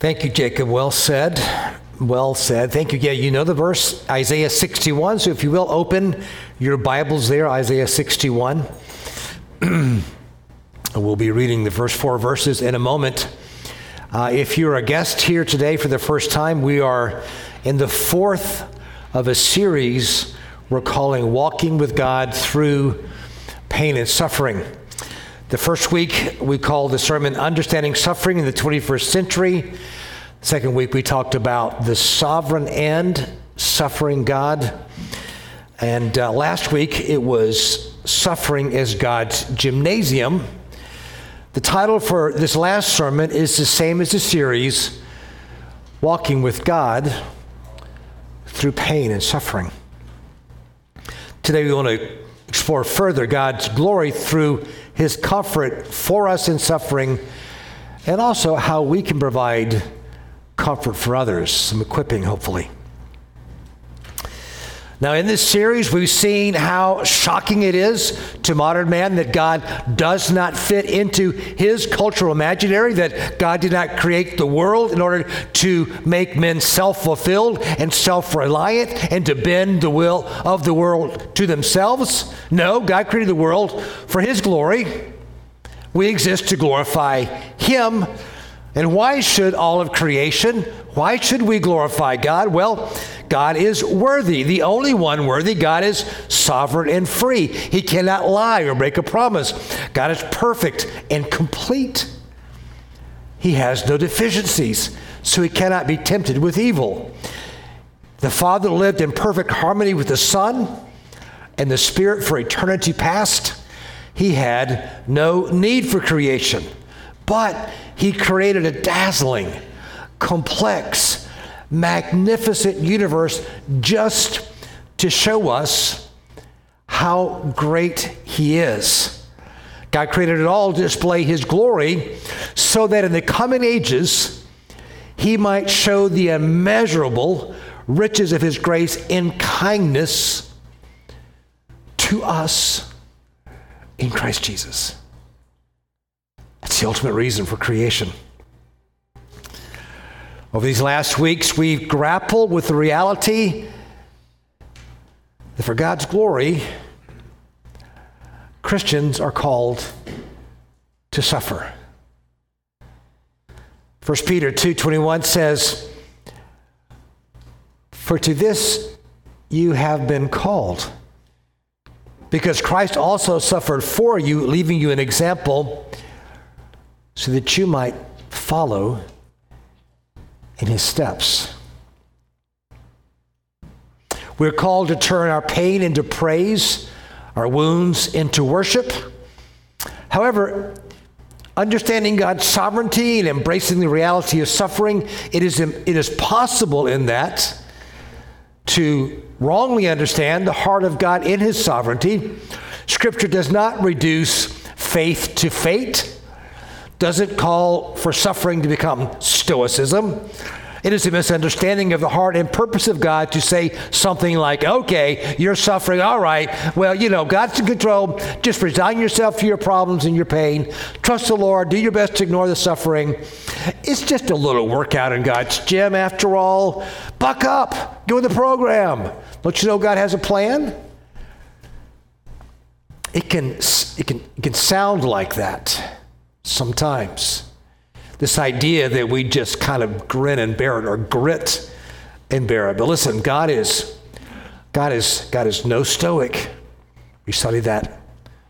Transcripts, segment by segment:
Thank you, Jacob. Well said. Well said. Thank you. Yeah, you know the verse, Isaiah 61. So if you will, open your Bibles there, Isaiah 61. we'll be reading the first four verses in a moment. Uh, if you're a guest here today for the first time, we are in the fourth of a series we're calling Walking with God Through Pain and Suffering. The first week we called the sermon Understanding Suffering in the 21st Century. Second week we talked about the sovereign and suffering God. And uh, last week it was Suffering as God's Gymnasium. The title for this last sermon is the same as the series Walking with God Through Pain and Suffering. Today we want to explore further God's glory through his comfort for us in suffering, and also how we can provide comfort for others, some equipping, hopefully. Now, in this series, we've seen how shocking it is to modern man that God does not fit into his cultural imaginary, that God did not create the world in order to make men self fulfilled and self reliant and to bend the will of the world to themselves. No, God created the world for his glory. We exist to glorify him. And why should all of creation, why should we glorify God? Well, God is worthy, the only one worthy. God is sovereign and free. He cannot lie or break a promise. God is perfect and complete. He has no deficiencies, so he cannot be tempted with evil. The Father lived in perfect harmony with the Son and the Spirit for eternity past. He had no need for creation, but he created a dazzling, complex, magnificent universe just to show us how great He is. God created it all to display His glory so that in the coming ages, He might show the immeasurable riches of His grace in kindness to us in Christ Jesus. That's the ultimate reason for creation. Over these last weeks, we've grappled with the reality that for God's glory, Christians are called to suffer. 1 Peter 2:21 says, "For to this you have been called, because Christ also suffered for you, leaving you an example so that you might follow in his steps. We're called to turn our pain into praise, our wounds into worship. However, understanding God's sovereignty and embracing the reality of suffering, it is, it is possible in that to wrongly understand the heart of God in his sovereignty. Scripture does not reduce faith to fate doesn't call for suffering to become stoicism. It is a misunderstanding of the heart and purpose of God to say something like, okay, you're suffering, all right, well, you know, God's in control. Just resign yourself to your problems and your pain. Trust the Lord. Do your best to ignore the suffering. It's just a little workout in God's gym, after all. Buck up. Go with the program. Don't you know God has a plan? It can, it can, it can sound like that sometimes. This idea that we just kind of grin and bear it or grit and bear it. But listen, God is God is God is no stoic. We study that.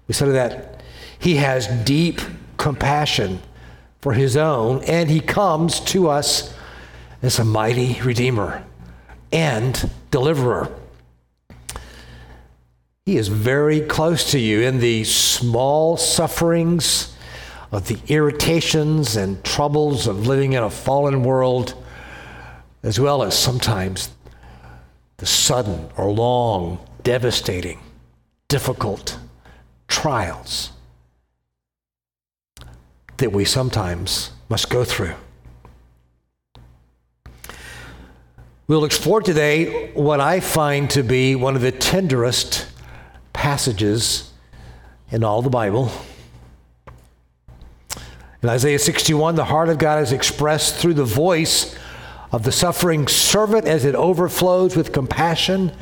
We study that. He has deep compassion for his own, and he comes to us as a mighty redeemer and deliverer. He is very close to you in the small sufferings of the irritations and troubles of living in a fallen world, as well as sometimes the sudden or long, devastating, difficult trials that we sometimes must go through. We'll explore today what I find to be one of the tenderest passages in all the Bible In Isaiah 61, the heart of God is expressed through the voice of the suffering servant as it overflows with compassion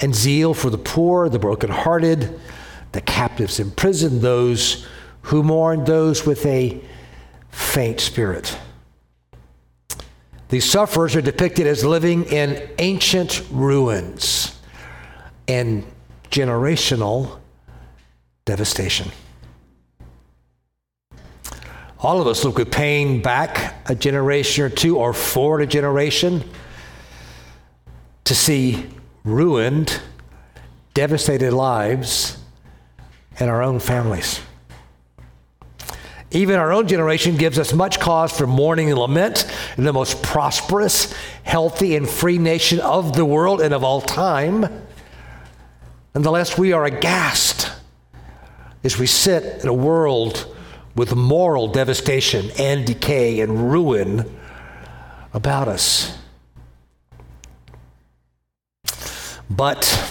and zeal for the poor, the brokenhearted, the captives in prison, those who mourn, those with a faint spirit. These sufferers are depicted as living in ancient ruins and generational devastation. All of us look with pain back a generation or two or forward a generation to see ruined, devastated lives in our own families. Even our own generation gives us much cause for mourning and lament in the most prosperous, healthy, and free nation of the world and of all time. Nonetheless, we are aghast as we sit in a world with moral devastation and decay and ruin about us. But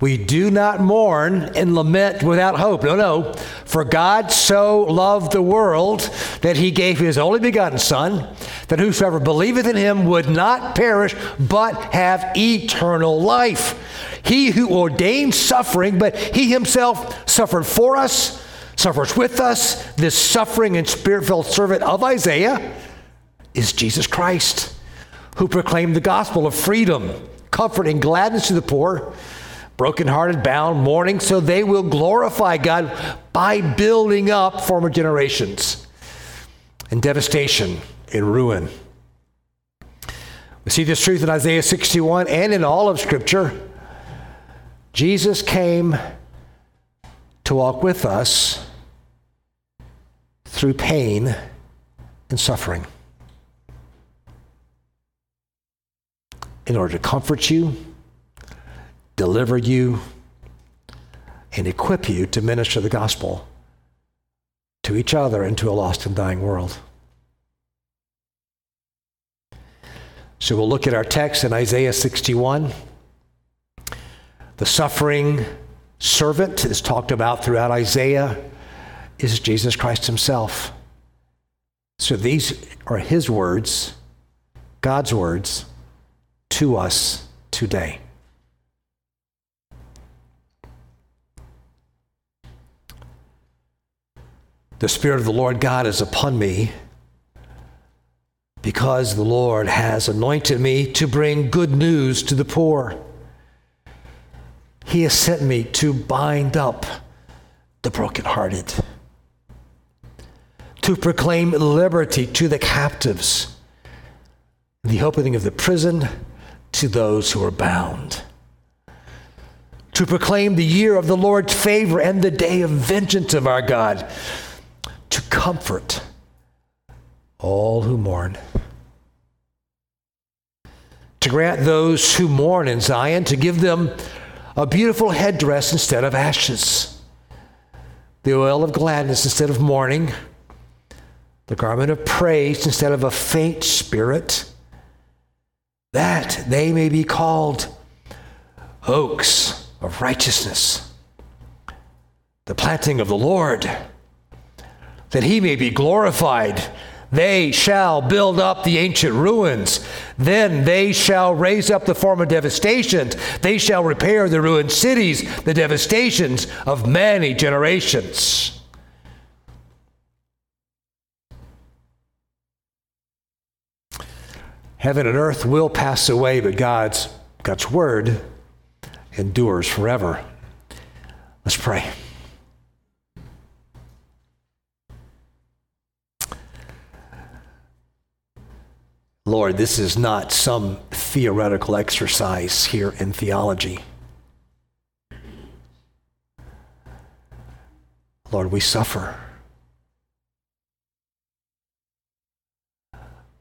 we do not mourn and lament without hope. No, no. For God so loved the world that he gave his only begotten Son, that whosoever believeth in him would not perish, but have eternal life. He who ordained suffering, but he himself suffered for us, suffers with us. This suffering and spirit filled servant of Isaiah is Jesus Christ, who proclaimed the gospel of freedom, comfort, and gladness to the poor brokenhearted, bound, mourning, so they will glorify God by building up former generations in devastation and ruin. We see this truth in Isaiah 61 and in all of Scripture. Jesus came to walk with us through pain and suffering in order to comfort you deliver you, and equip you to minister the gospel to each other and to a lost and dying world. So we'll look at our text in Isaiah 61. The suffering servant is talked about throughout Isaiah is Jesus Christ himself. So these are his words, God's words, to us today. The Spirit of the Lord God is upon me because the Lord has anointed me to bring good news to the poor. He has sent me to bind up the brokenhearted, to proclaim liberty to the captives, the opening of the prison to those who are bound, to proclaim the year of the Lord's favor and the day of vengeance of our God. To comfort all who mourn. To grant those who mourn in Zion, to give them a beautiful headdress instead of ashes, the oil of gladness instead of mourning, the garment of praise instead of a faint spirit, that they may be called oaks of righteousness, the planting of the Lord that he may be glorified. They shall build up the ancient ruins. Then they shall raise up the former devastations. They shall repair the ruined cities, the devastations of many generations. Heaven and earth will pass away, but God's, God's word endures forever. Let's pray. Lord, this is not some theoretical exercise here in theology. Lord, we suffer.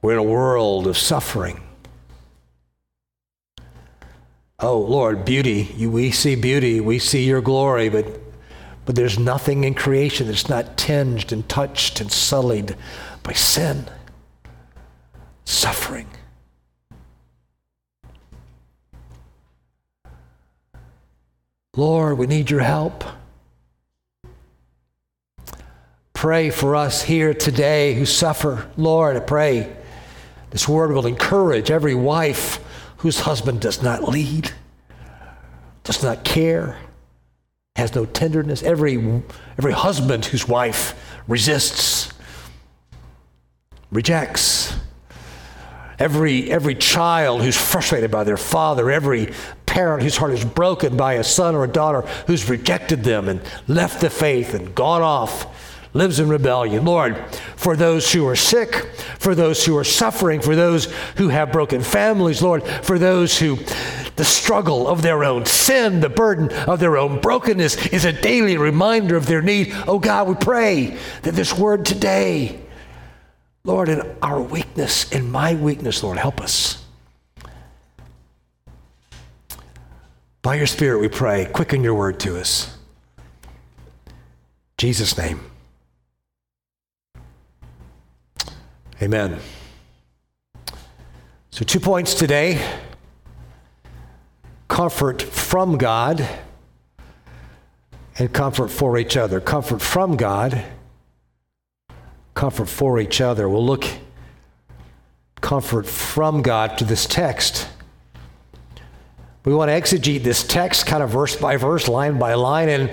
We're in a world of suffering. Oh, Lord, beauty. You, we see beauty, we see your glory, but, but there's nothing in creation that's not tinged and touched and sullied by sin suffering. Lord, we need your help. pray for us here today who suffer. Lord, I pray this word will encourage every wife whose husband does not lead, does not care, has no tenderness, every, every husband whose wife resists, rejects, every, every child who's frustrated by their father, every parent whose heart is broken by a son or a daughter who's rejected them and left the faith and gone off lives in rebellion. Lord, for those who are sick, for those who are suffering, for those who have broken families, Lord, for those who the struggle of their own sin, the burden of their own brokenness is a daily reminder of their need. Oh God, we pray that this word today, Lord, in our weakness, in my weakness, Lord, help us. By your Spirit, we pray, quicken your word to us. Jesus' name. Amen. So, two points today comfort from God and comfort for each other. Comfort from God, comfort for each other. We'll look comfort from God to this text. We want to exegete this text kind of verse by verse, line by line, and,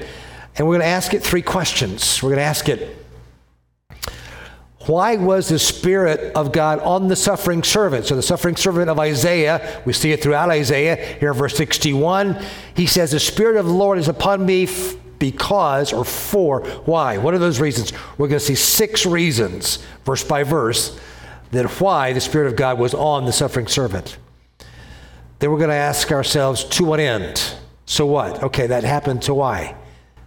and we're going to ask it three questions. We're going to ask it why was the Spirit of God on the suffering servant? So, the suffering servant of Isaiah, we see it throughout Isaiah. Here, verse 61, he says, The Spirit of the Lord is upon me because or for. Why? What are those reasons? We're going to see six reasons, verse by verse, that why the Spirit of God was on the suffering servant. Then we're going to ask ourselves, to what end? So what? Okay, that happened So why?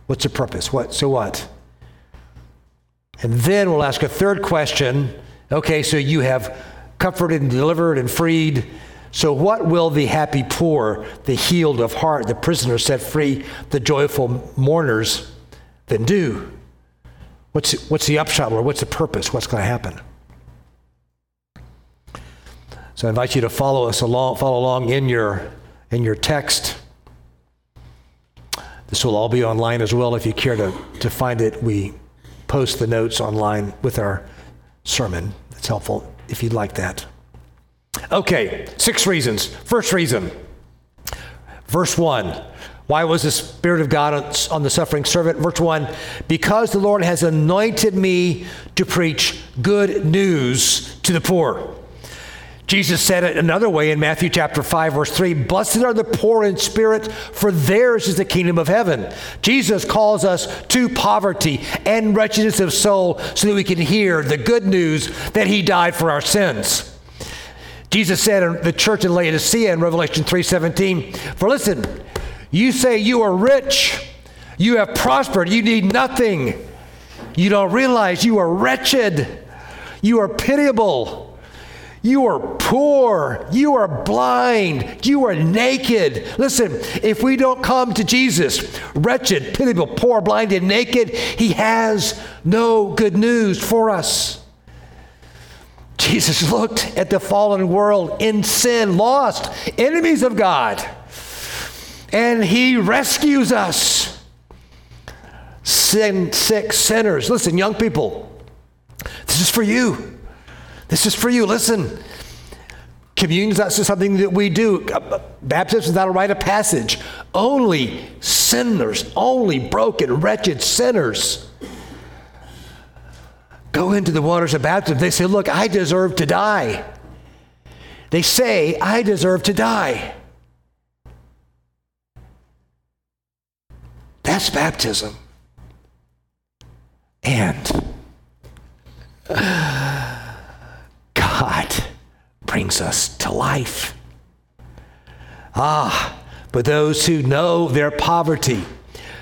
What's the purpose? What? So what? And then we'll ask a third question. Okay, so you have comforted and delivered and freed. So, what will the happy poor, the healed of heart, the prisoner set free, the joyful mourners then do? What's, what's the upshot or what's the purpose? What's going to happen? So I invite you to follow us along, follow along in your, in your text. This will all be online as well if you care to, to find it. We post the notes online with our sermon. It's helpful if you'd like that. Okay, six reasons. First reason, verse 1. Why was the Spirit of God on the suffering servant? Verse 1 Because the Lord has anointed me to preach good news to the poor. Jesus said it another way in Matthew chapter 5 verse 3, "Blessed are the poor in spirit, for theirs is the kingdom of heaven." Jesus calls us to poverty and wretchedness of soul so that we can hear the good news that he died for our sins. Jesus said in the church in Laodicea in Revelation 3:17, "For listen, you say you are rich, you have prospered, you need nothing. You don't realize you are wretched, you are pitiable." You are poor. You are blind. You are naked. Listen, if we don't come to Jesus, wretched, pitiable, poor, blind, and naked, He has no good news for us. Jesus looked at the fallen world in sin, lost, enemies of God, and He rescues us. Sin, sick sinners. Listen, young people, this is for you. This is for you. Listen, communion is not something that we do. Baptism is not a rite of passage. Only sinners, only broken, wretched sinners go into the waters of baptism. They say, Look, I deserve to die. They say, I deserve to die. That's baptism. And. Uh, brings us to life. Ah, but those who know their poverty,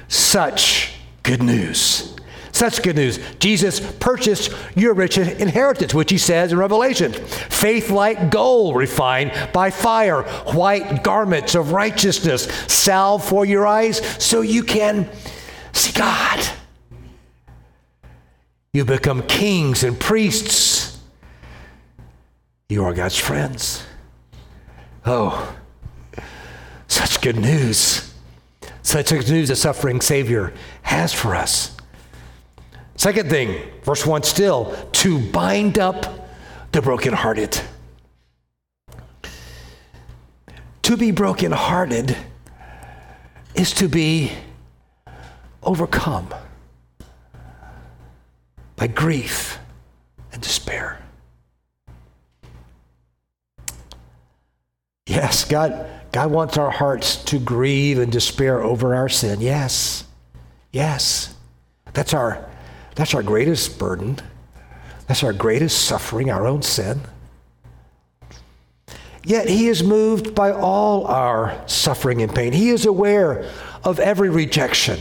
such good news. Such good news. Jesus purchased your rich inheritance, which he says in Revelation. Faith like gold refined by fire, white garments of righteousness, salve for your eyes so you can see God. You become kings and priests you are God's friends. Oh, such good news. Such good news a suffering Savior has for us. Second thing, verse 1 still, to bind up the brokenhearted. To be brokenhearted is to be overcome by grief and despair. Yes, God, God wants our hearts to grieve and despair over our sin. Yes. Yes. That's our that's our greatest burden. That's our greatest suffering, our own sin. Yet he is moved by all our suffering and pain. He is aware of every rejection,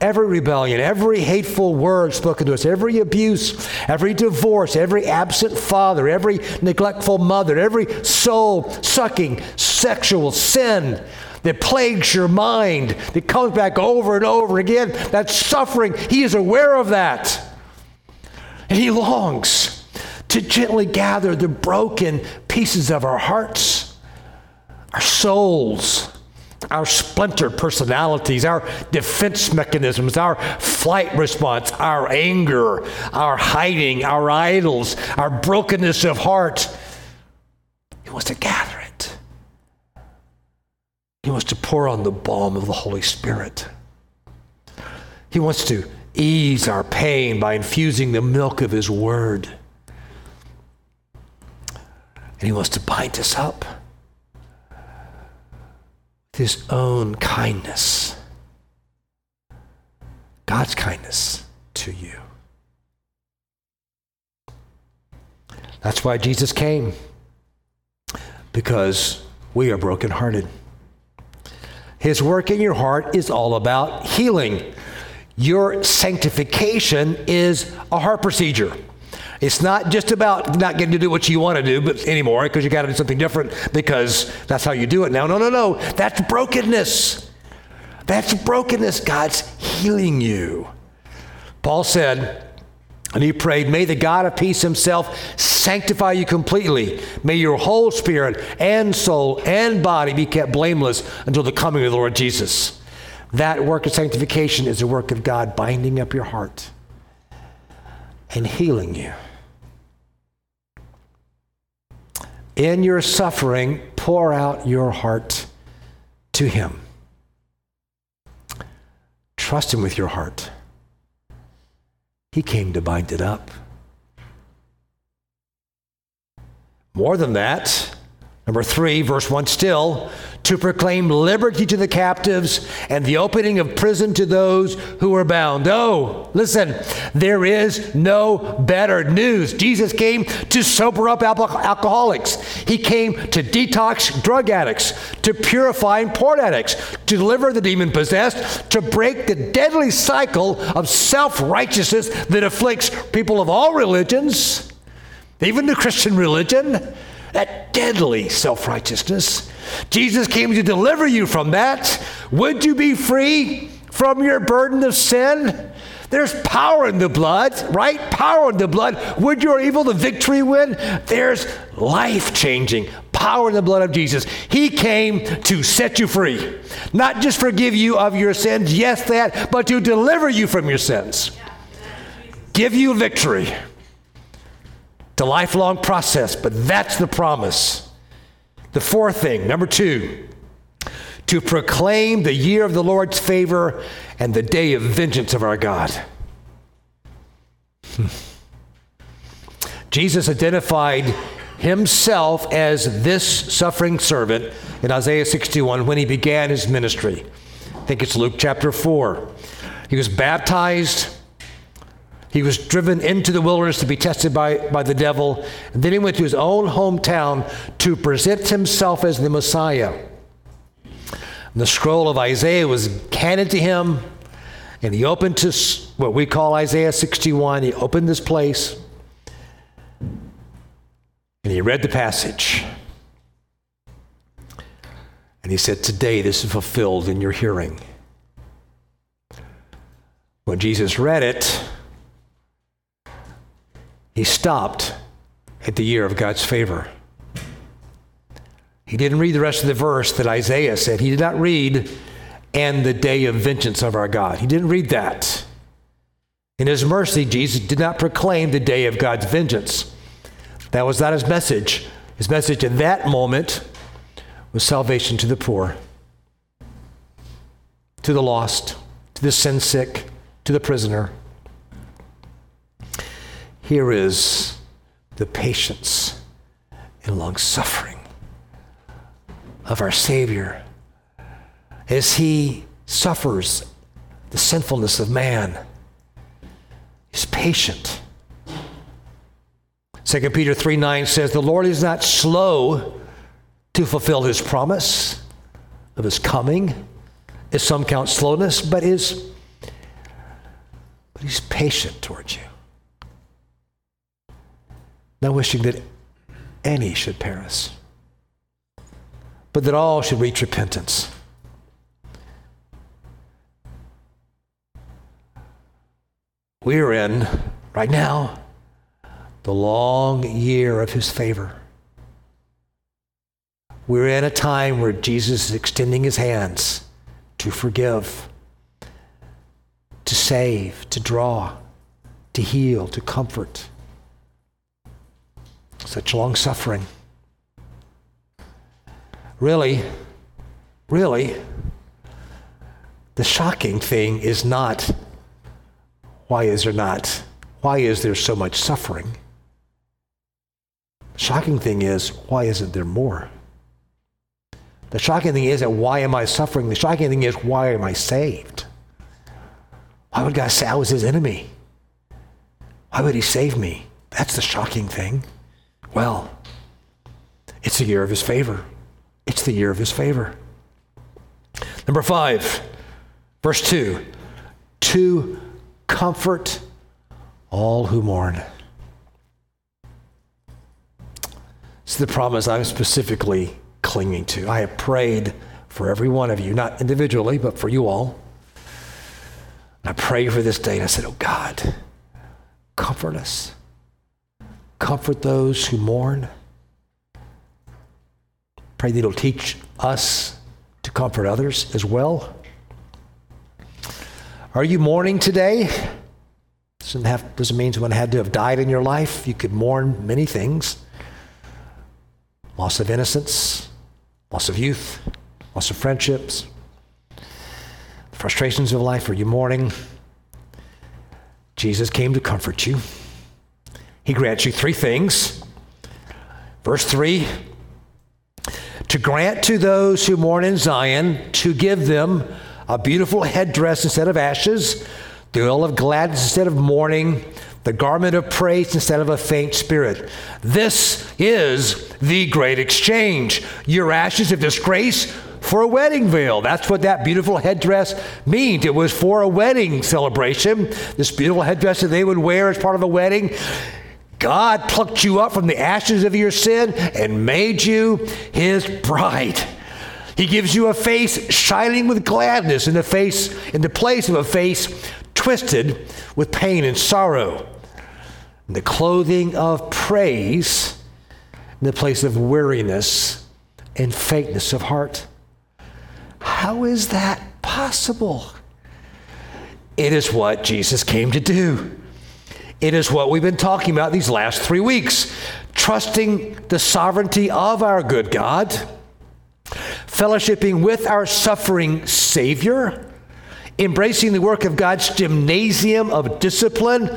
every rebellion, every hateful word spoken to us, every abuse, every divorce, every absent father, every neglectful mother, every soul sucking sexual sin that plagues your mind, that comes back over and over again, that suffering. He is aware of that. And he longs to gently gather the broken pieces of our hearts, our souls, our splintered personalities, our defense mechanisms, our flight response, our anger, our hiding, our idols, our brokenness of heart. He wants to gather it. He wants to pour on the balm of the Holy Spirit. He wants to ease our pain by infusing the milk of His Word. And He wants to bind us up his own kindness, God's kindness to you. That's why Jesus came, because we are brokenhearted. His work in your heart is all about healing. Your sanctification is a heart procedure. It's not just about not getting to do what you want to do but anymore because you got to do something different because that's how you do it now. No, no, no. That's brokenness. That's brokenness. God's healing you. Paul said, and he prayed, May the God of peace himself sanctify you completely. May your whole spirit and soul and body be kept blameless until the coming of the Lord Jesus. That work of sanctification is a work of God binding up your heart and healing you. In your suffering, pour out your heart to Him. Trust Him with your heart. He came to bind it up. More than that, number three, verse one still, to proclaim liberty to the captives and the opening of prison to those who are bound. Oh, listen, there is no better news. Jesus came to sober up alcoholics, He came to detox drug addicts, to purify porn addicts, to deliver the demon possessed, to break the deadly cycle of self righteousness that afflicts people of all religions, even the Christian religion. That deadly self righteousness. Jesus came to deliver you from that. Would you be free from your burden of sin? There's power in the blood, right? Power in the blood. Would your evil the victory win? There's life changing power in the blood of Jesus. He came to set you free, not just forgive you of your sins, yes, that, but to deliver you from your sins, give you victory. It's a lifelong process, but that's the promise. The fourth thing, number two, to proclaim the year of the Lord's favor and the day of vengeance of our God. Hmm. Jesus identified himself as this suffering servant in Isaiah 61 when he began his ministry. I think it's Luke chapter 4. He was baptized he was driven into the wilderness to be tested by, by the devil. And then he went to his own hometown to present himself as the Messiah. And the scroll of Isaiah was handed to him, and he opened to what we call Isaiah 61. He opened this place, and he read the passage. And he said, Today this is fulfilled in your hearing. When Jesus read it, he stopped at the year of God's favor. He didn't read the rest of the verse that Isaiah said. He did not read, and the day of vengeance of our God. He didn't read that. In his mercy, Jesus did not proclaim the day of God's vengeance. That was not his message. His message in that moment was salvation to the poor, to the lost, to the sin sick, to the prisoner. Here is the patience and long suffering of our Savior as he suffers the sinfulness of man. He's patient. 2 Peter 3 9 says, The Lord is not slow to fulfill his promise of his coming, as some count slowness, but is but he's patient towards you. Not wishing that any should perish, but that all should reach repentance. We are in, right now, the long year of his favor. We're in a time where Jesus is extending his hands to forgive, to save, to draw, to heal, to comfort. Such long suffering. Really, really, the shocking thing is not why is there not? Why is there so much suffering? The shocking thing is, why isn't there more? The shocking thing isn't why am I suffering? The shocking thing is why am I saved? Why would God say I was his enemy? Why would he save me? That's the shocking thing. Well, it's the year of his favor. It's the year of his favor. Number five, verse 2 to comfort all who mourn. It's the promise I'm specifically clinging to. I have prayed for every one of you, not individually, but for you all. And I prayed for this day and I said, Oh God, comfort us. Comfort those who mourn. Pray that it'll teach us to comfort others as well. Are you mourning today? Doesn't, have, doesn't mean someone had to have died in your life. You could mourn many things loss of innocence, loss of youth, loss of friendships, frustrations of life. Are you mourning? Jesus came to comfort you. He grants you three things. Verse 3 to grant to those who mourn in Zion, to give them a beautiful headdress instead of ashes, the oil of gladness instead of mourning, the garment of praise instead of a faint spirit. This is the great exchange. Your ashes of disgrace for a wedding veil. That's what that beautiful headdress means. It was for a wedding celebration. This beautiful headdress that they would wear as part of a wedding. God plucked you up from the ashes of your sin and made you his bride. He gives you a face shining with gladness in the face in the place of a face twisted with pain and sorrow. The clothing of praise in the place of weariness and faintness of heart. How is that possible? It is what Jesus came to do. It is what we've been talking about these last three weeks. Trusting the sovereignty of our good God fellowshipping with our suffering Savior, embracing the work of God's gymnasium of discipline,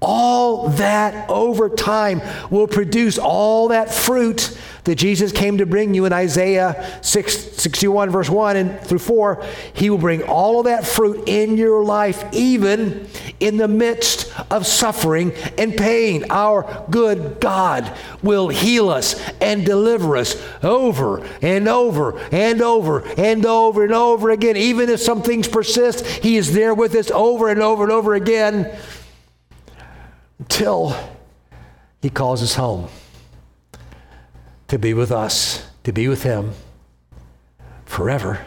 all that over time will produce all that fruit that Jesus came to bring you in Isaiah 6, 61, verse 1 and through 4. He will bring all of that fruit in your life, even in the midst of suffering and pain. Our good God will heal us and deliver us over and over and over and over and over again. Even if some things persist, He is there with us over and over and over again until He calls us home to be with us, to be with Him forever.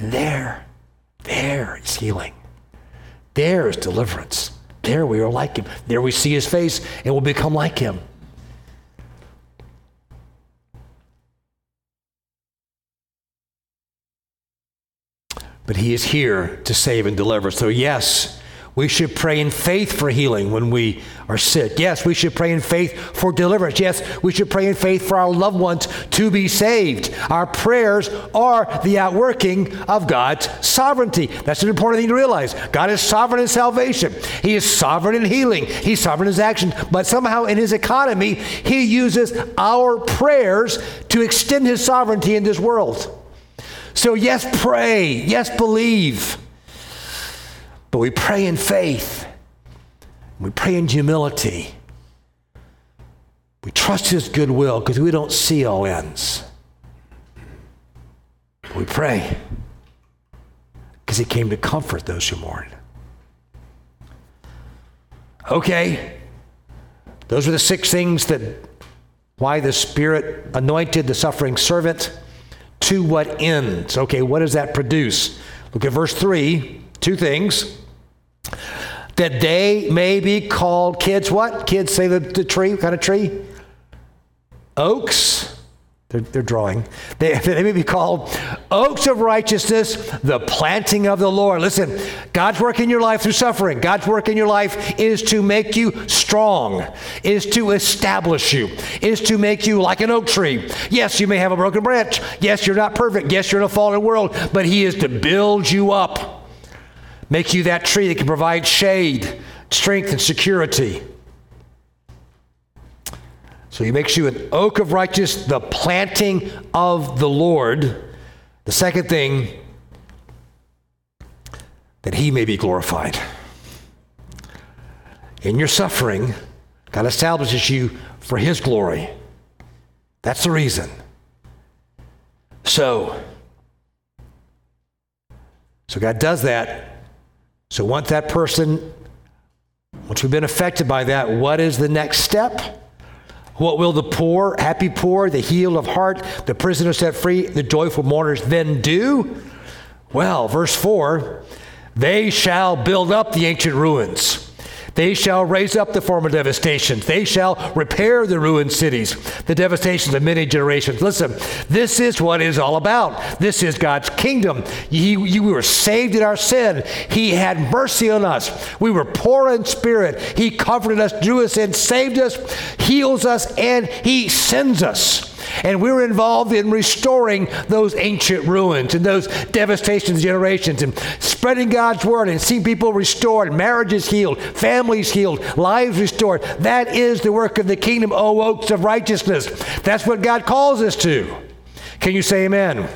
And there, there is healing. There is deliverance. There we are like Him. There we see His face and we'll become like Him. But He is here to save and deliver. So, yes, We should pray in faith for healing when we are sick. Yes, we should pray in faith for deliverance. Yes, we should pray in faith for our loved ones to be saved. Our prayers are the outworking of God's sovereignty. That's an important thing to realize. God is sovereign in salvation, He is sovereign in healing, He's sovereign in His action. But somehow in His economy, He uses our prayers to extend His sovereignty in this world. So, yes, pray. Yes, believe. But we pray in faith. We pray in humility. We trust His goodwill because we don't see all ends. But we pray because He came to comfort those who mourn. Okay, those are the six things that why the Spirit anointed the suffering servant. To what ends? Okay, what does that produce? Look at verse 3. Two things that they may be called kids what? Kids say the, the tree, what kind of tree? Oaks. They're, they're drawing. They, they may be called oaks of righteousness, the planting of the Lord. Listen, God's work in your life through suffering. God's work in your life is to make you strong, is to establish you, is to make you like an oak tree. Yes, you may have a broken branch. Yes, you're not perfect. Yes, you're in a fallen world, but He is to build you up make you that tree that can provide shade, strength, and security. So he makes you an oak of righteousness, the planting of the Lord. The second thing, that he may be glorified. In your suffering, God establishes you for his glory. That's the reason. So, so God does that so, once that person, once we've been affected by that, what is the next step? What will the poor, happy poor, the healed of heart, the prisoner set free, the joyful mourners then do? Well, verse 4 they shall build up the ancient ruins. They shall raise up the former devastations. They shall repair the ruined cities, the devastations of many generations. Listen, this is what it is all about. This is God's kingdom. He, we were saved in our sin. He had mercy on us. We were poor in spirit. He comforted us, drew us in, saved us, heals us, and He sends us. And we're involved in restoring those ancient ruins and those devastations generations and spreading God's word and seeing people restored, marriages healed, families healed, lives restored. That is the work of the kingdom, O oaks of righteousness. That's what God calls us to. Can you say amen? amen.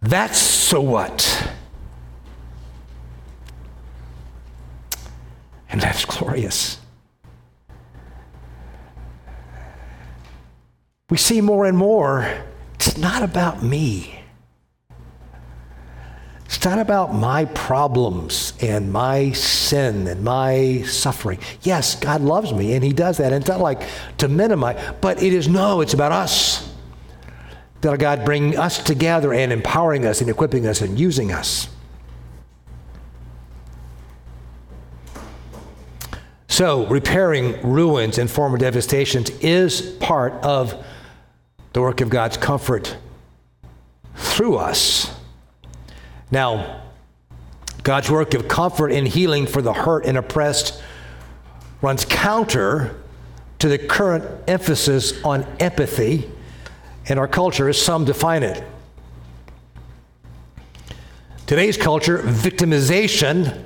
That's so what? And that's glorious. We see more and more it's not about me. It's not about my problems and my sin and my suffering. Yes, God loves me and He does that. And it's not like to minimize, but it is no, it's about us. That God bring us together and empowering us and equipping us and using us. So, repairing ruins and former devastations is part of the work of God's comfort through us. Now, God's work of comfort and healing for the hurt and oppressed runs counter to the current emphasis on empathy in our culture, as some define it. Today's culture, victimization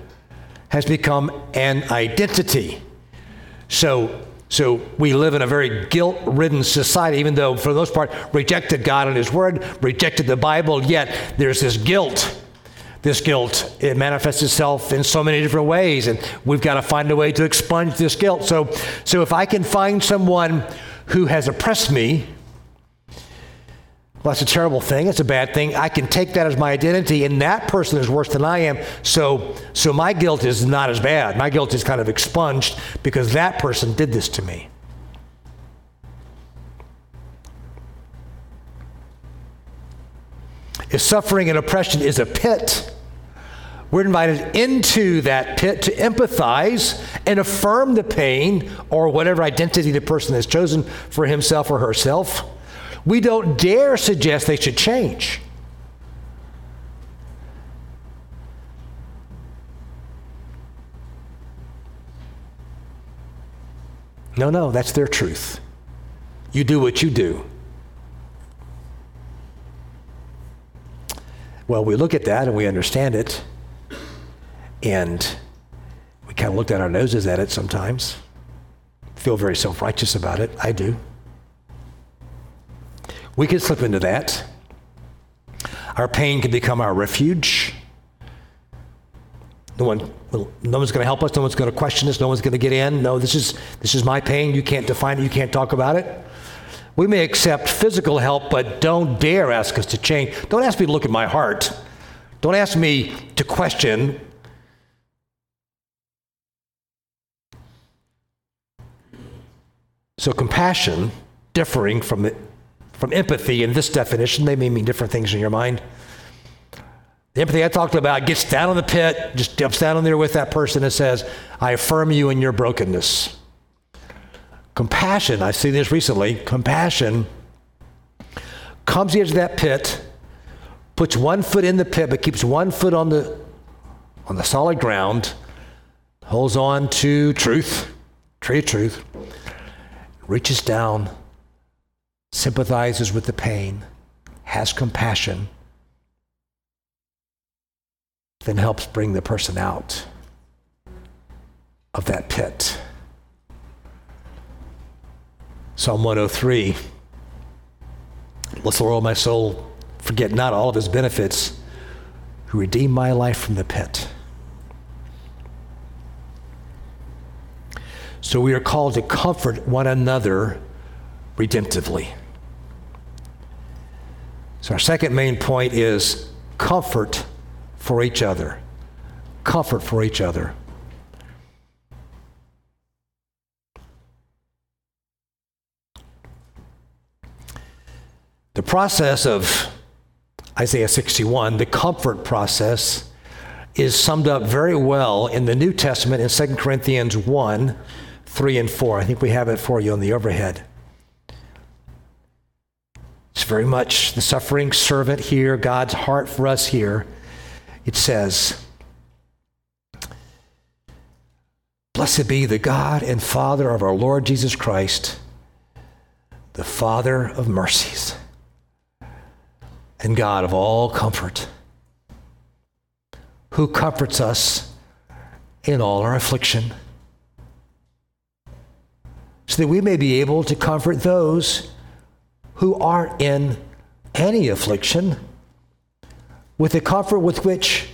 has become an identity. So so we live in a very guilt ridden society, even though, for the most part, rejected God and His Word, rejected the Bible, yet there's this guilt. This guilt, it manifests itself in so many different ways, and we've got to find a way to expunge this guilt. So, so if I can find someone who has oppressed me, well, that's a terrible thing. It's a bad thing. I can take that as my identity, and that person is worse than I am. So, so my guilt is not as bad. My guilt is kind of expunged because that person did this to me. If suffering and oppression is a pit, we're invited into that pit to empathize and affirm the pain or whatever identity the person has chosen for himself or herself we don't dare suggest they should change. No, no, that's their truth. You do what you do. Well, we look at that and we understand it, and we kind of look down our noses at it sometimes, feel very self righteous about it. I do. We can slip into that. Our pain can become our refuge. No one, no one's going to help us. No one's going to question us. No one's going to get in. No, this is this is my pain. You can't define it. You can't talk about it. We may accept physical help, but don't dare ask us to change. Don't ask me to look at my heart. Don't ask me to question. So, compassion, differing from, from empathy in this definition, they may mean different things in your mind. The empathy I talked about gets down in the pit, just jumps down in there with that person and says, I affirm you in your brokenness. Compassion, I've seen this recently, compassion comes the edge of that pit, puts one foot in the pit, but keeps one foot on the, on the solid ground, holds on to truth, tree of truth, reaches down, sympathizes with the pain, has compassion, then helps bring the person out of that pit. Psalm 103 Bless the Lord, my soul, forget not all of his benefits, who redeemed my life from the pit. So we are called to comfort one another redemptively. So our second main point is comfort for each other. Comfort for each other. The process of Isaiah 61, the comfort process, is summed up very well in the New Testament in 2 Corinthians 1 3 and 4. I think we have it for you on the overhead. It's very much the suffering servant here, God's heart for us here. It says, Blessed be the God and Father of our Lord Jesus Christ, the Father of mercies and God of all comfort, who comforts us in all our affliction, so that we may be able to comfort those who are in any affliction with the comfort with which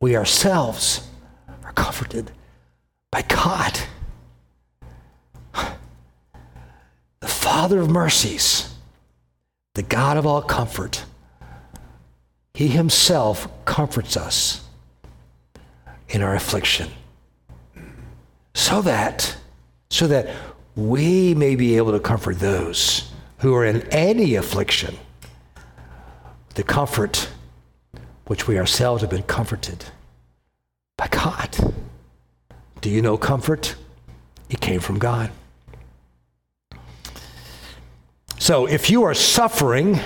we ourselves are comforted by God. The Father of mercies, the God of all comfort he himself comforts us in our affliction. So that, so that we may be able to comfort those who are in any affliction, the comfort which we ourselves have been comforted by God. Do you know comfort? It came from God. So if you are suffering,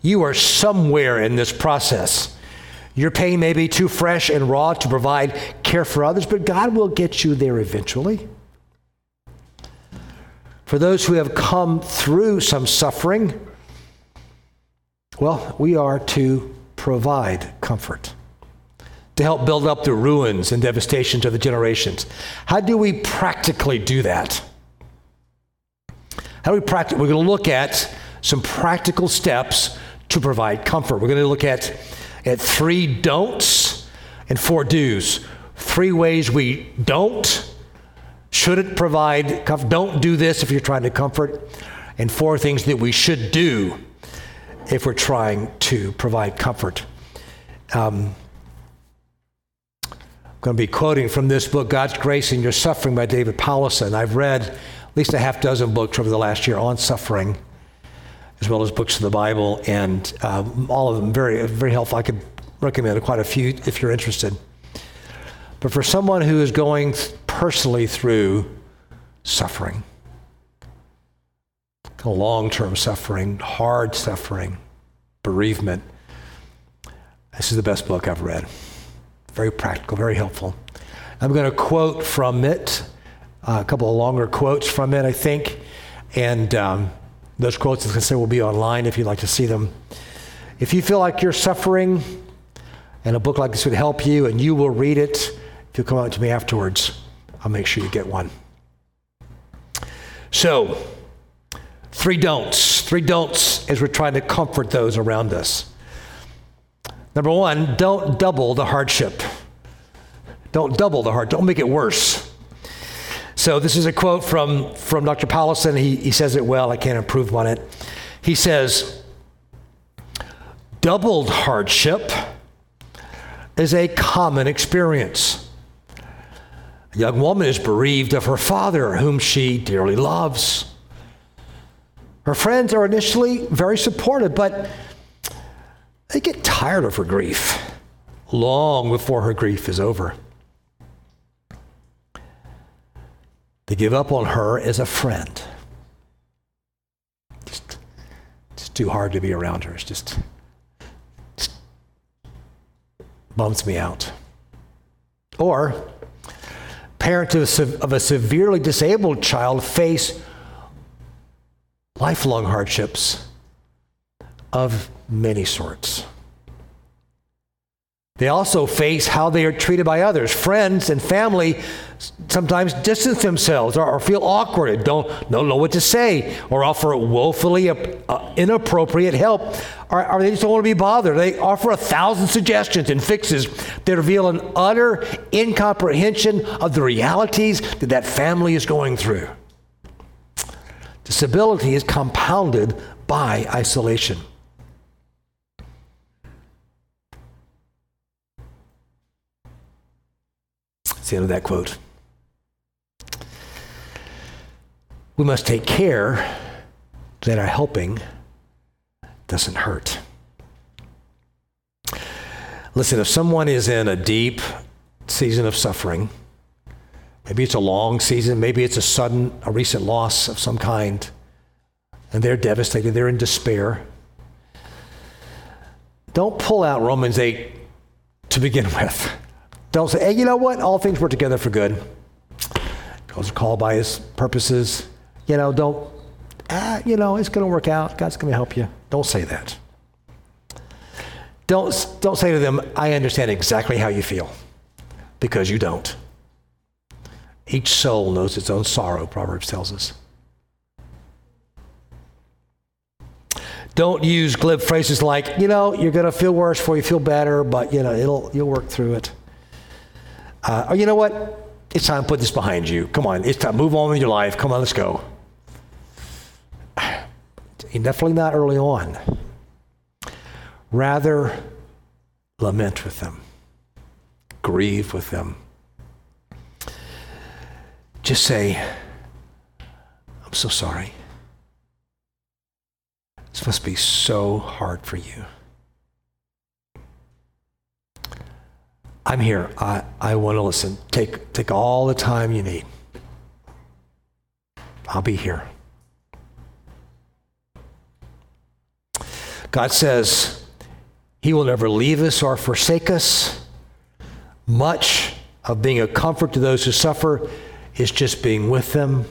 you are somewhere in this process. Your pain may be too fresh and raw to provide care for others, but God will get you there eventually. For those who have come through some suffering, well, we are to provide comfort, to help build up the ruins and devastations of the generations. How do we practically do that? How do we practice? We're going to look at some practical steps to provide comfort. We're going to look at, at three don'ts and four do's. Three ways we don't, shouldn't provide comfort. Don't do this if you're trying to comfort. And four things that we should do if we're trying to provide comfort. Um, I'm going to be quoting from this book, God's Grace in Your Suffering by David Powlison. I've read at least a half dozen books over the last year on suffering as well as books of the Bible, and um, all of them very, very helpful. I could recommend quite a few if you're interested. But for someone who is going personally through suffering, long term suffering, hard suffering, bereavement, this is the best book I've read. Very practical, very helpful. I'm going to quote from it uh, a couple of longer quotes from it, I think. And um, those quotes, as I say, will be online if you'd like to see them. If you feel like you're suffering and a book like this would help you and you will read it, if you'll come out to me afterwards, I'll make sure you get one. So, three don'ts. Three don'ts as we're trying to comfort those around us. Number one, don't double the hardship. Don't double the hard, don't make it worse. So this is a quote from, from Dr. Powlison. He, he says it well. I can't improve on it. He says, doubled hardship is a common experience. A young woman is bereaved of her father, whom she dearly loves. Her friends are initially very supportive, but they get tired of her grief long before her grief is over. They give up on her as a friend. It's too hard to be around her. It's just, just bums me out. Or parents of a severely disabled child face lifelong hardships of many sorts. They also face how they are treated by others. Friends and family sometimes distance themselves or, or feel awkward, don't, don't know what to say, or offer woefully inappropriate help, or, or, they just don't want to be bothered. They offer a thousand suggestions and fixes that reveal an utter incomprehension of the realities that that family is going through. Disability is compounded by isolation. The end of that quote. We must take care that our helping doesn't hurt. Listen, if someone is in a deep season of suffering, maybe it's a long season, maybe it's a sudden, a recent loss of some kind, and they're devastated, they're in despair, don't pull out Romans 8 to begin with. Don't say, hey, you know what? All things work together for good. God's called by his purposes. You know, don't, ah, you know, it's going to work out. God's going to help you. Don't say that. Don't, don't say to them, I understand exactly how you feel, because you don't. Each soul knows its own sorrow, Proverbs tells us. Don't use glib phrases like, you know, you're going to feel worse before you feel better, but, you know, it'll, you'll work through it. Uh, or you know what? It's time to put this behind you. Come on, it's time. Move on with your life. Come on, let's go. Definitely not early on. Rather, lament with them, grieve with them. Just say, I'm so sorry. This must be so hard for you. I'm here. I, I want to listen. Take, take all the time you need. I'll be here. God says He will never leave us or forsake us. Much of being a comfort to those who suffer is just being with them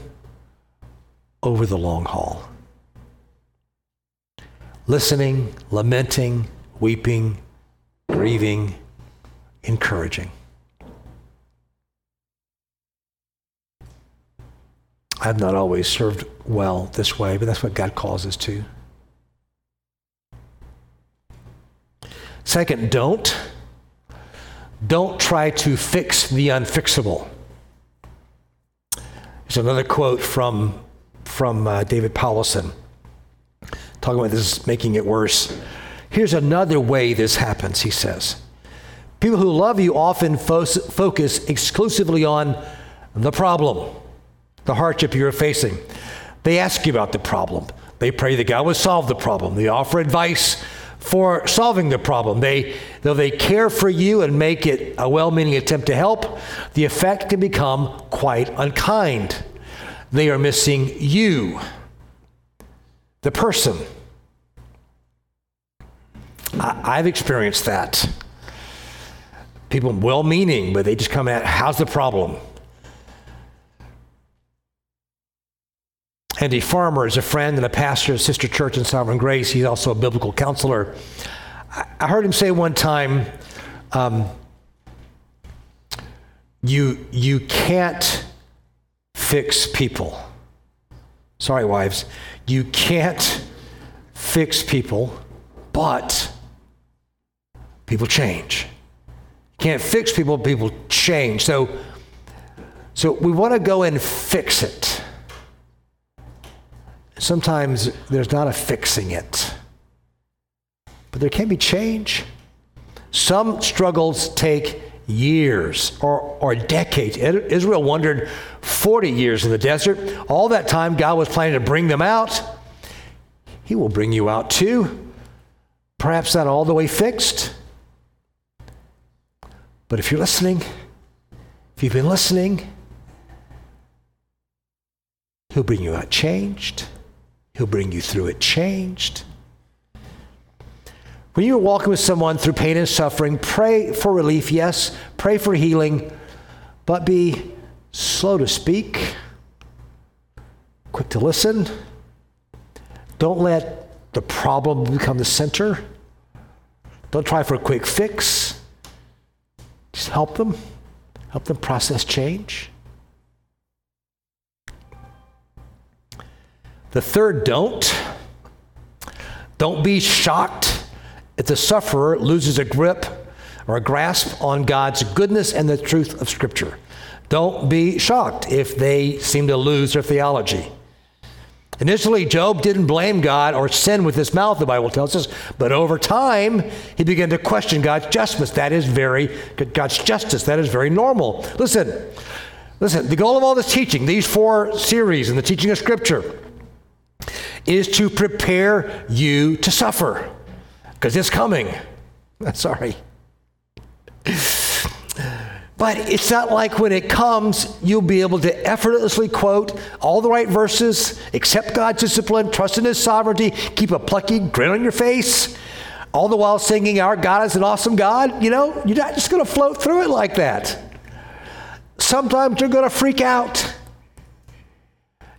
over the long haul. Listening, lamenting, weeping, grieving encouraging. I've not always served well this way, but that's what God calls us to. Second, don't. Don't try to fix the unfixable. There's another quote from, from uh, David Powlison talking about this making it worse. Here's another way this happens, he says. People who love you often fo- focus exclusively on the problem, the hardship you're facing. They ask you about the problem. They pray that God would solve the problem. They offer advice for solving the problem. They, though they care for you and make it a well meaning attempt to help, the effect can become quite unkind. They are missing you, the person. I, have experienced that people well meaning, but they just come at, how's the problem? Andy Farmer is a friend and a pastor of Sister Church in Sovereign Grace. He's also a biblical counselor. I heard him say one time, um, you, you can't fix people. Sorry, wives. You can't fix people, but people change. Can't fix people, people change. So, so we want to go and fix it. Sometimes there's not a fixing it, but there can be change. Some struggles take years or, or decades. Israel wandered 40 years in the desert. All that time, God was planning to bring them out. He will bring you out too. Perhaps not all the way fixed. But if you're listening, if you've been listening, He'll bring you out changed. He'll bring you through it changed. When you're walking with someone through pain and suffering, pray for relief, yes, pray for healing, but be slow to speak, quick to listen. Don't let the problem become the center. Don't try for a quick fix. Just help them, help them process change. The third don't. Don't be shocked if the sufferer loses a grip or a grasp on God's goodness and the truth of Scripture. Don't be shocked if they seem to lose their theology. Initially, Job didn't blame God or sin with his mouth, the Bible tells us, but over time, he began to question God's justice. That is very, God's justice. That is very normal. Listen, listen, the goal of all this teaching, these four series in the teaching of Scripture, is to prepare you to suffer because it's coming. Sorry. But it's not like when it comes, you'll be able to effortlessly quote all the right verses, accept God's discipline, trust in His sovereignty, keep a plucky grin on your face, all the while singing, Our God is an awesome God. You know, you're not just going to float through it like that. Sometimes you're going to freak out.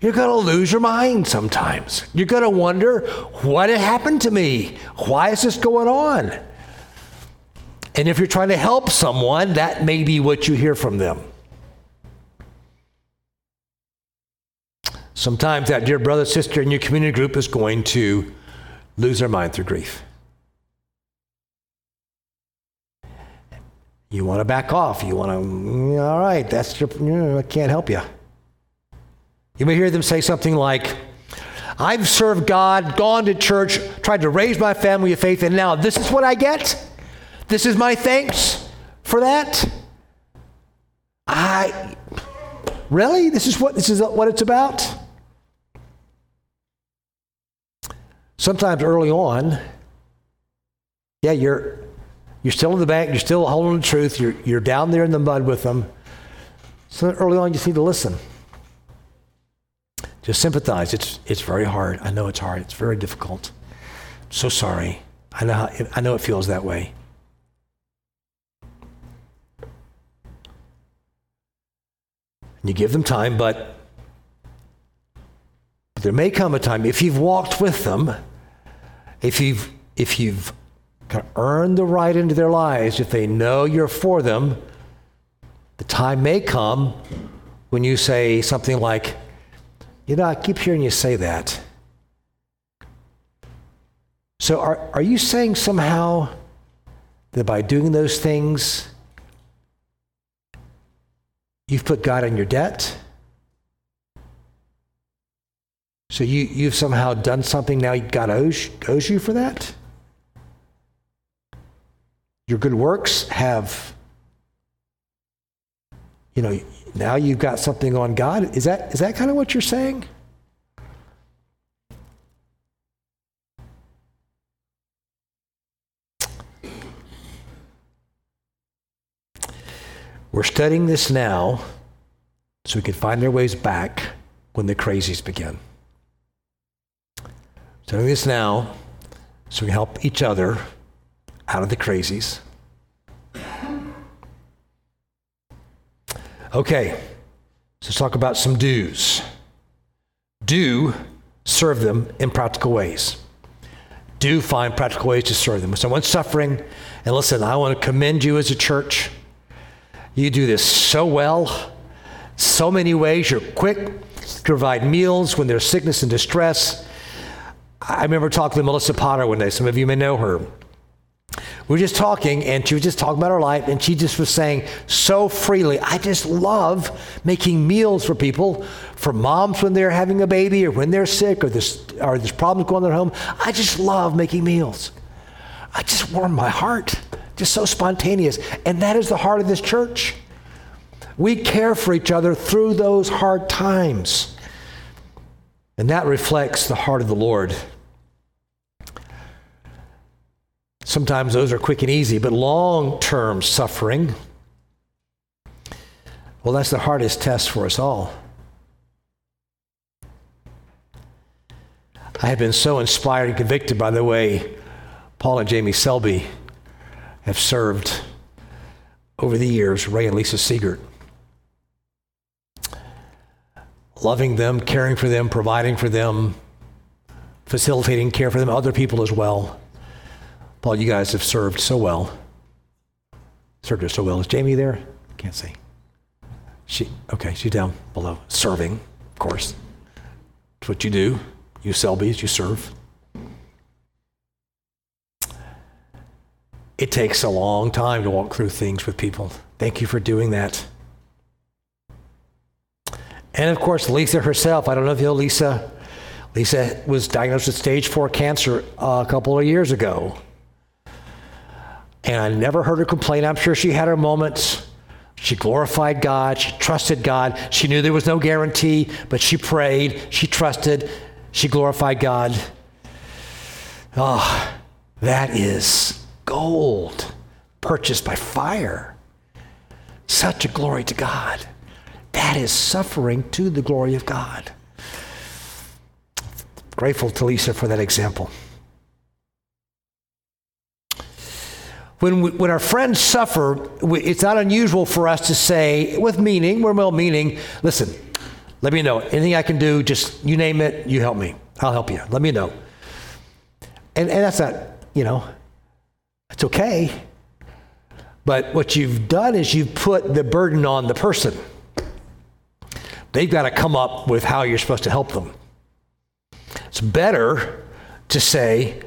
You're going to lose your mind sometimes. You're going to wonder, what happened to me? Why is this going on? And if you're trying to help someone, that may be what you hear from them. Sometimes that dear brother, sister in your community group is going to lose their mind through grief. You want to back off. You want to, mm, all right, that's your, I can't help you. You may hear them say something like, I've served God, gone to church, tried to raise my family of faith, and now this is what I get? This is my thanks for that? I really? This is what this is what it's about? Sometimes early on, yeah, you're you're still in the bank, you're still holding the truth, you're you're down there in the mud with them. So early on you just need to listen. Just sympathize. It's, it's very hard. I know it's hard. It's very difficult. I'm so sorry. I know, how, I know it feels that way. And you give them time, but, there may come a time, if you've walked with them, if you've, if you've kind of earned the right into their lives, if they know you're for them, the time may come when you say something like, you know, I keep hearing you say that. So, are, are you saying somehow that by doing those things, you've put God in your debt? So, you, you've somehow done something now God owes, owes you for that? Your good works have, you know, now you've got something on God. Is that, is that kind of what you're saying? We're studying this now so we can find our ways back when the crazies begin. Studying this now so we can help each other out of the crazies. Okay, so let's talk about some do's. do serve them in practical ways. Do find practical ways to serve them. When someone's suffering, and listen, I want to commend you as a church. You do this so well, so many ways. You're quick to provide meals when there's sickness and distress. I remember talking to Melissa Potter one day. Some of you may know her. We were just talking, and she was just talking about her life, and she just was saying so freely, I just love making meals for people, for moms when they're having a baby or when they're sick or or there's problems going on at home. I just love making meals. I just warm my heart, just so spontaneous. And that is the heart of this church. We care for each other through those hard times. And that reflects the heart of the Lord. Sometimes those are quick and easy, but long term suffering, well, that's the hardest test for us all. I have been so inspired and convicted by the way Paul and Jamie Selby have served over the years, Ray and Lisa Siegert. Loving them, caring for them, providing for them, facilitating care for them, other people as well. Paul, you guys have served so well. Served so well. Is Jamie there? Can't see. She okay, she's down below. Serving, of course. It's what you do. You Selbys, you serve. It takes a long time to walk through things with people. Thank you for doing that. And of course, Lisa herself. I don't know if you know Lisa. Lisa was diagnosed with stage four cancer a couple of years ago. And I never heard her complain. I'm sure she had her moments. She glorified God. She trusted God. She knew there was no guarantee, but she prayed. She trusted. She glorified God. Oh, that is gold purchased by fire. Such a glory to God. That is suffering to the glory of God. Grateful to Lisa for that example. when, we, when our friends suffer, we, it's not unusual for us to say, with meaning, we're well meaning, listen, let me know. Anything I can do, just you name it, you help me. I'll help you. Let me know. And, and that's not, you know, it's okay. But what you've done is you've put the burden on the person. They've got to come up with how you're supposed to help them. It's better to say,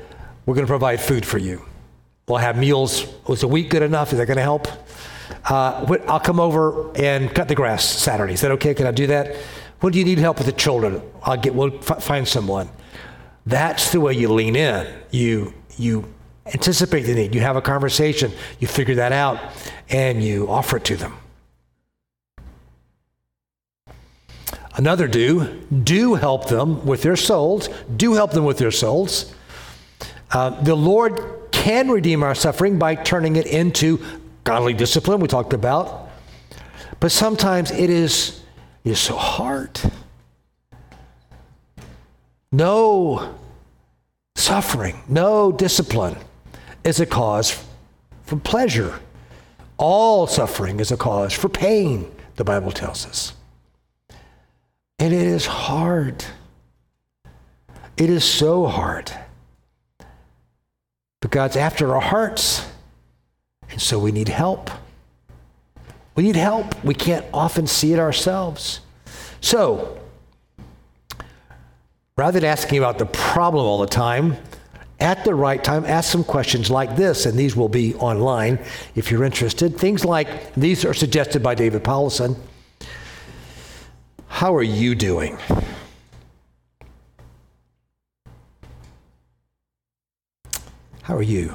we're going to provide food for you. We'll have meals. Was a week good enough? Is that going to help? Uh, I'll come over and cut the grass Saturday. Is that okay? Can I do that? When do you need help with the children? I'll get. We'll f- find someone. That's the way you lean in. You you anticipate the need. You have a conversation. You figure that out, and you offer it to them. Another do do help them with their souls. Do help them with their souls. Uh, the Lord can redeem our suffering by turning it into godly discipline, we talked about. But sometimes it is, it is so hard. No suffering, no discipline is a cause for pleasure. All suffering is a cause for pain, the Bible tells us. And it is hard. It is so hard. But God's after our hearts. And so we need help. We need help. We can't often see it ourselves. So, rather than asking about the problem all the time, at the right time, ask some questions like this, and these will be online if you're interested. Things like these are suggested by David Powlison. How are you doing? How are you?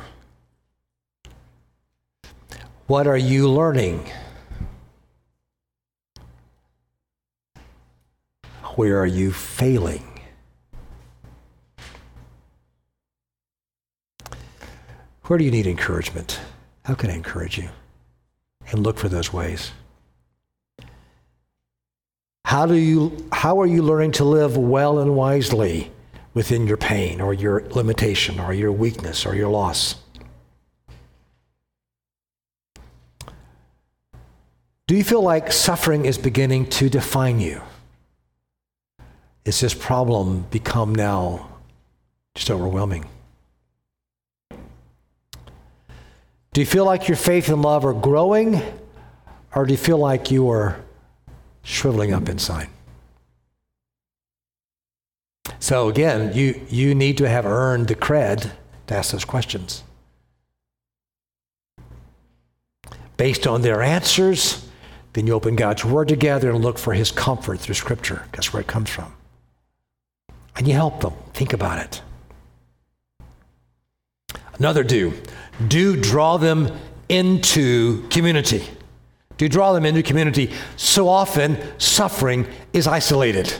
What are you learning? Where are you failing? Where do you need encouragement? How can I encourage you? And look for those ways. How, do you, how are you learning to live well and wisely? within your pain or your limitation or your weakness or your loss. Do you feel like suffering is beginning to define you? is this problem become now just overwhelming? Do you feel like your faith and love are growing, or do you feel like you are shriveling up inside? So again, you, you need to have earned the cred to ask those questions. Based on their answers, then you open God's Word together and look for His comfort through Scripture. That's where it comes from. And you help them. Think about it. Another do do draw them into community. Do draw them into community. So often, suffering is isolated.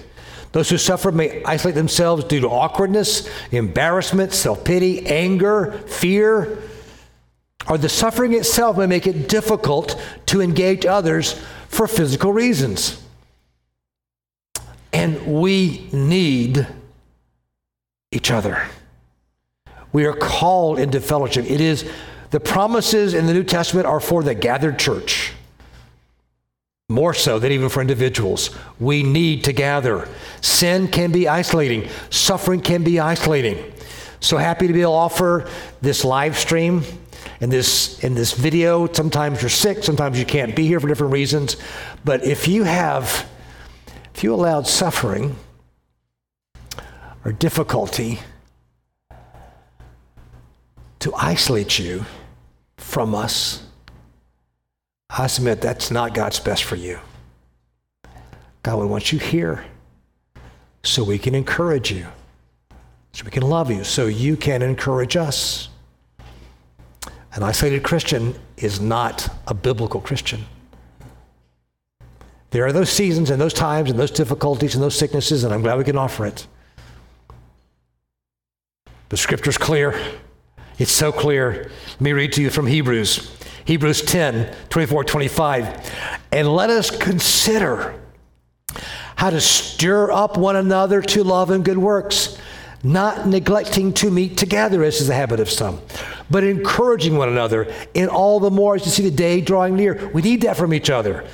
Those who suffer may isolate themselves due to awkwardness, embarrassment, self pity, anger, fear, or the suffering itself may make it difficult to engage others for physical reasons. And we need each other. We are called into fellowship. It is the promises in the New Testament are for the gathered church. More so than even for individuals. We need to gather. Sin can be isolating, suffering can be isolating. So happy to be able to offer this live stream and this in this video. Sometimes you're sick, sometimes you can't be here for different reasons. But if you have if you allowed suffering or difficulty to isolate you from us, I submit that's not God's best for you. God would want you here so we can encourage you, so we can love you, so you can encourage us. An isolated Christian is not a biblical Christian. There are those seasons and those times and those difficulties and those sicknesses, and I'm glad we can offer it. The scripture's clear. It's so clear. Let me read to you from Hebrews. Hebrews 10, 24, 25. And let us consider how to stir up one another to love and good works, not neglecting to meet together, as is the habit of some, but encouraging one another, in all the more as you see the day drawing near. We need that from each other.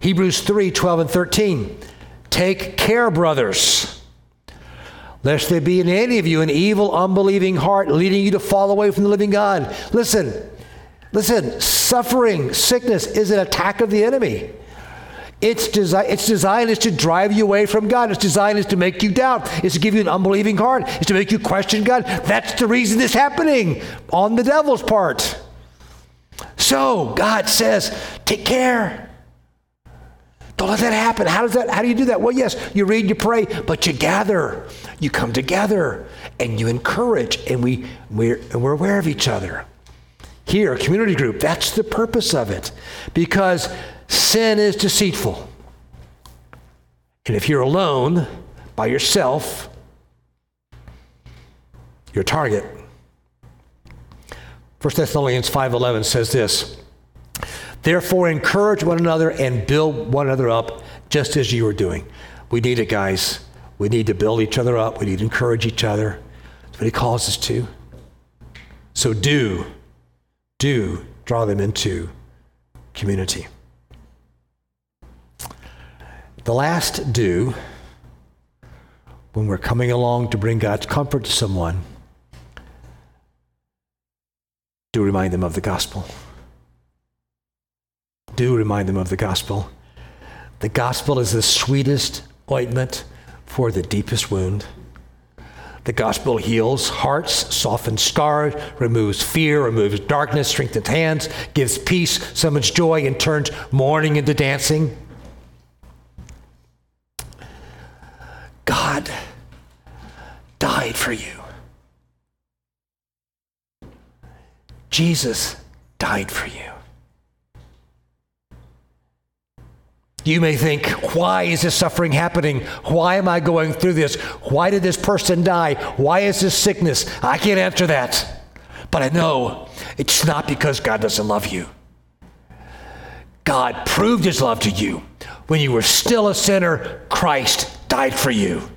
Hebrews 3, 12, and 13. Take care, brothers lest there be in any of you an evil, unbelieving heart leading you to fall away from the living God. Listen, listen, suffering, sickness is an attack of the enemy. Its, desi- its design is to drive you away from God. Its design is to make you doubt. It's to give you an unbelieving heart. It's to make you question God. That's the reason it's happening on the devil's part. So God says, take care. Don't let that happen. How does that? How do you do that? Well, yes, you read, you pray, but you gather, you come together, and you encourage, and we we're, and we're aware of each other. Here, a community group. That's the purpose of it, because sin is deceitful, and if you're alone by yourself, your target. 1 Thessalonians 5:11 says this. Therefore, encourage one another and build one another up, just as you are doing. We need it, guys. We need to build each other up. We need to encourage each other. That's what he calls us to. So do, do draw them into community. The last do, when we're coming along to bring God's comfort to someone, do remind them of the gospel do remind them of the gospel. The gospel is the sweetest ointment for the deepest wound. The gospel heals hearts, softens scars, removes fear, removes darkness, strengthens hands, gives peace, summons joy, and turns mourning into dancing. God died for you. Jesus died for you. You may think, why is this suffering happening? Why am I going through this? Why did this person die? Why is this sickness? I can't answer that. But I know it's not because God doesn't love you. God proved his love to you. When you were still a sinner, Christ died for you.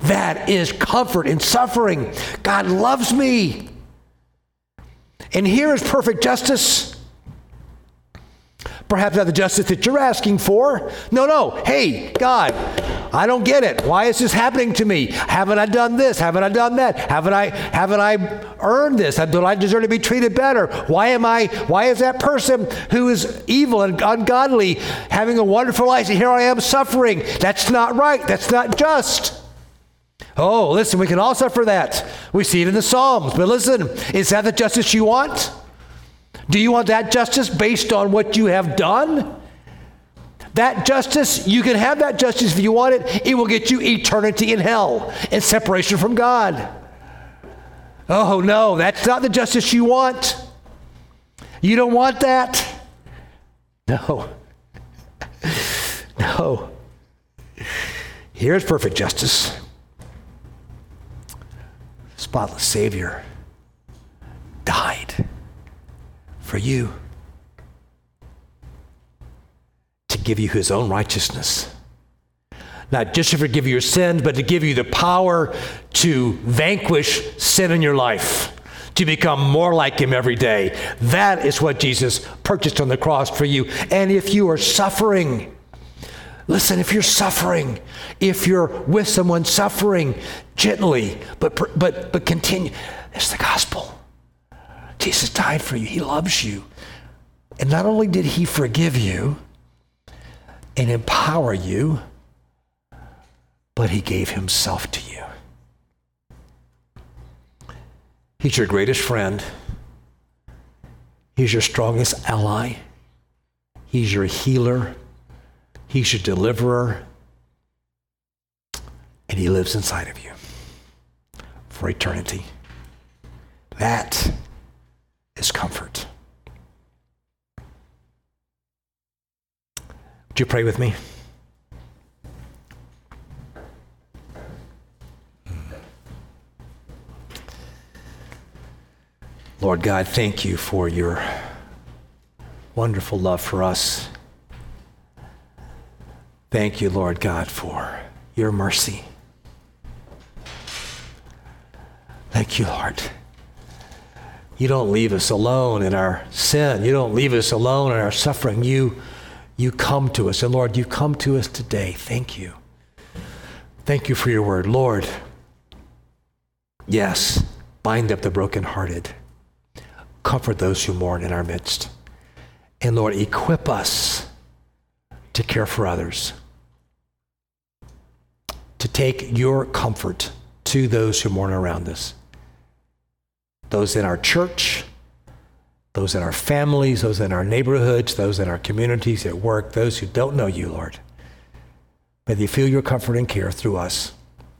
That is comfort in suffering. God loves me. And here is perfect justice. Perhaps not the justice that you're asking for. No, no. Hey, God, I don't get it. Why is this happening to me? Haven't I done this? Haven't I done that? Haven't I haven't I earned this? Uh, do I deserve to be treated better? Why am I why is that person who is evil and ungodly having a wonderful life and here I am suffering? That's not right. That's not just. Oh, listen, we can all suffer that. We see it in the Psalms. But listen, is that the justice you want? Do you want that justice based on what you have done? That justice, you can have that justice if you want it. It will get you eternity in hell and separation from God. Oh, no, that's not the justice you want. You don't want that? No. No. Here's perfect justice spotless Savior died for you to give you his own righteousness. Not just to forgive your sins, but to give you the power to vanquish sin in your life, to become more like him every day. That is what Jesus purchased on the cross for you. And if you are suffering, Listen, if you're suffering, if you're with someone suffering, gently, but, but, but continue. It's the gospel. Jesus died for you. He loves you. And not only did he forgive you and empower you, but he gave himself to you. He's your greatest friend. He's your strongest ally. He's your healer. He's your deliverer. And he lives inside of you for eternity. That is comfort. Would you pray with me? Lord God, thank you for your wonderful love for us. Thank you, Lord God, for your mercy. Thank you, Lord. You don't leave us alone in our sin. You don't leave us alone in our suffering. You, you come to us. And Lord, you come to us today. Thank you. Thank you for your word. Lord, yes, bind up the brokenhearted, comfort those who mourn in our midst. And Lord, equip us to care for others, to take your comfort to those who mourn around us those in our church, those in our families, those in our neighborhoods, those in our communities at work, those who don't know you, Lord. May they feel your comfort and care through us.